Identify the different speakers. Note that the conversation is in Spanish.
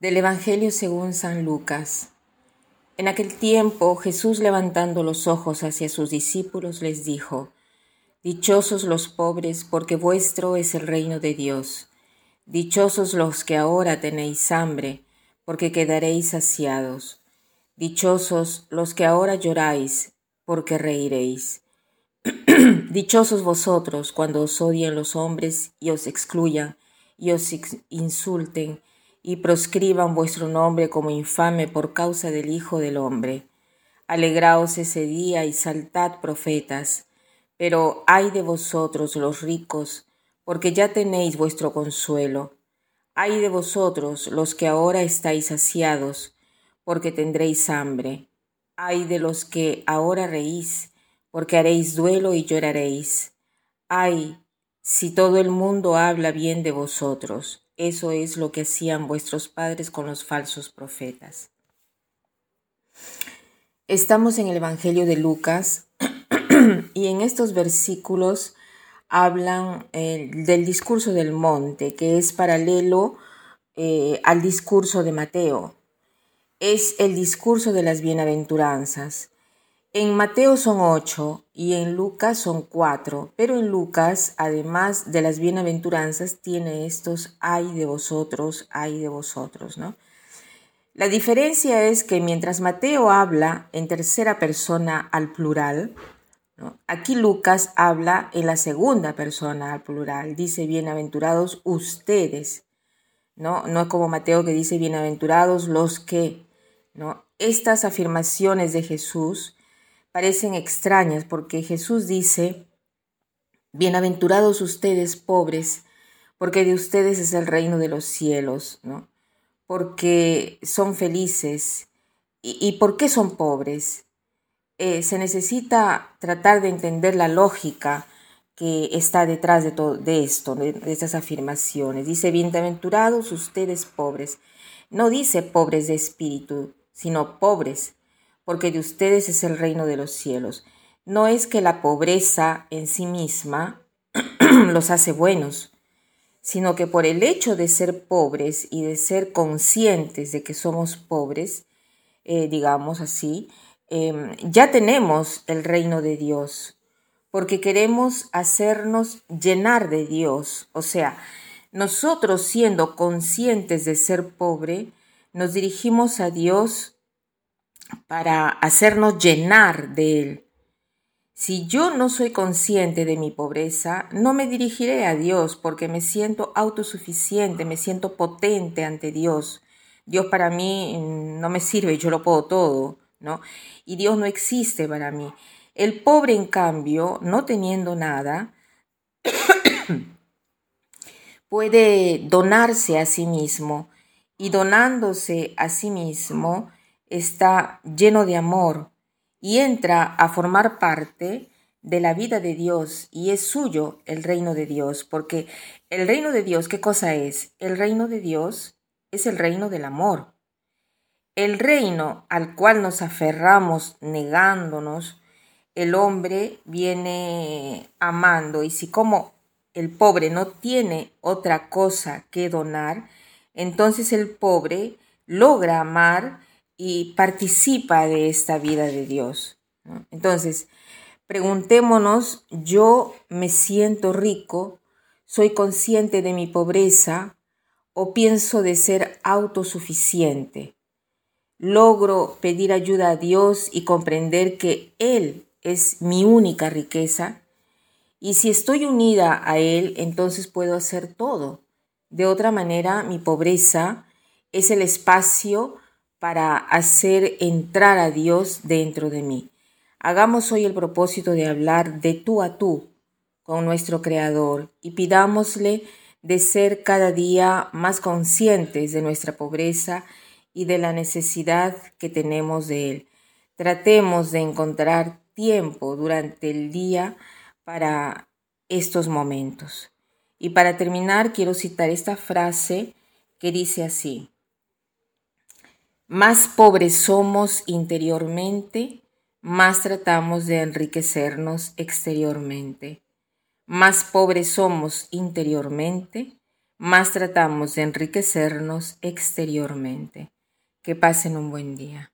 Speaker 1: Del Evangelio según San Lucas. En aquel tiempo Jesús levantando los ojos hacia sus discípulos les dijo, Dichosos los pobres, porque vuestro es el reino de Dios. Dichosos los que ahora tenéis hambre, porque quedaréis saciados. Dichosos los que ahora lloráis, porque reiréis. Dichosos vosotros cuando os odien los hombres y os excluyan y os insulten y proscriban vuestro nombre como infame por causa del Hijo del Hombre. Alegraos ese día y saltad profetas, pero ay de vosotros los ricos, porque ya tenéis vuestro consuelo. Ay de vosotros los que ahora estáis saciados, porque tendréis hambre. Ay de los que ahora reís, porque haréis duelo y lloraréis. Ay, si todo el mundo habla bien de vosotros. Eso es lo que hacían vuestros padres con los falsos profetas. Estamos en el Evangelio de Lucas y en estos versículos hablan eh, del discurso del monte, que es paralelo eh, al discurso de Mateo. Es el discurso de las bienaventuranzas. En Mateo son ocho y en Lucas son cuatro, pero en Lucas, además de las bienaventuranzas, tiene estos ay de vosotros, ay de vosotros, ¿no? La diferencia es que mientras Mateo habla en tercera persona al plural, aquí Lucas habla en la segunda persona al plural, dice bienaventurados ustedes, ¿no? No es como Mateo que dice bienaventurados los que, ¿no? Estas afirmaciones de Jesús parecen extrañas porque Jesús dice, Bienaventurados ustedes pobres, porque de ustedes es el reino de los cielos, ¿no? Porque son felices. ¿Y, por qué son pobres? Eh, se necesita tratar de entender la lógica que está detrás de todo de esto, de, de estas afirmaciones. Dice, bienaventurados ustedes pobres. No dice pobres de espíritu, sino pobres porque de ustedes es el reino de los cielos. No es que la pobreza en sí misma los hace buenos, sino que por el hecho de ser pobres y de ser conscientes de que somos pobres, eh, digamos así, em, ya tenemos el reino de Dios, porque queremos hacernos llenar de Dios. O sea, nosotros siendo conscientes de ser pobre, nos dirigimos a Dios para hacernos llenar de Él. Si yo no soy consciente de mi pobreza, no me dirigiré a Dios porque me siento autosuficiente, me siento potente ante Dios. Dios para mí no me sirve, yo lo puedo todo, ¿no? Y Dios no existe para mí. El pobre, en cambio, no teniendo nada, puede donarse a sí mismo y donándose a sí mismo, está lleno de amor y entra a formar parte de la vida de Dios y es suyo el reino de Dios, porque el reino de Dios, ¿qué cosa es? El reino de Dios es el reino del amor. El reino al cual nos aferramos negándonos, el hombre viene amando y si como el pobre no tiene otra cosa que donar, entonces el pobre logra amar y participa de esta vida de Dios. Entonces, preguntémonos, yo me siento rico, soy consciente de mi pobreza o pienso de ser autosuficiente. Logro pedir ayuda a Dios y comprender que Él es mi única riqueza. Y si estoy unida a Él, entonces puedo hacer todo. De otra manera, mi pobreza es el espacio para hacer entrar a Dios dentro de mí. Hagamos hoy el propósito de hablar de tú a tú con nuestro Creador y pidámosle de ser cada día más conscientes de nuestra pobreza y de la necesidad que tenemos de Él. Tratemos de encontrar tiempo durante el día para estos momentos. Y para terminar, quiero citar esta frase que dice así, más pobres somos interiormente, más tratamos de enriquecernos exteriormente. Más pobres somos interiormente, más tratamos de enriquecernos exteriormente. Que pasen un buen día.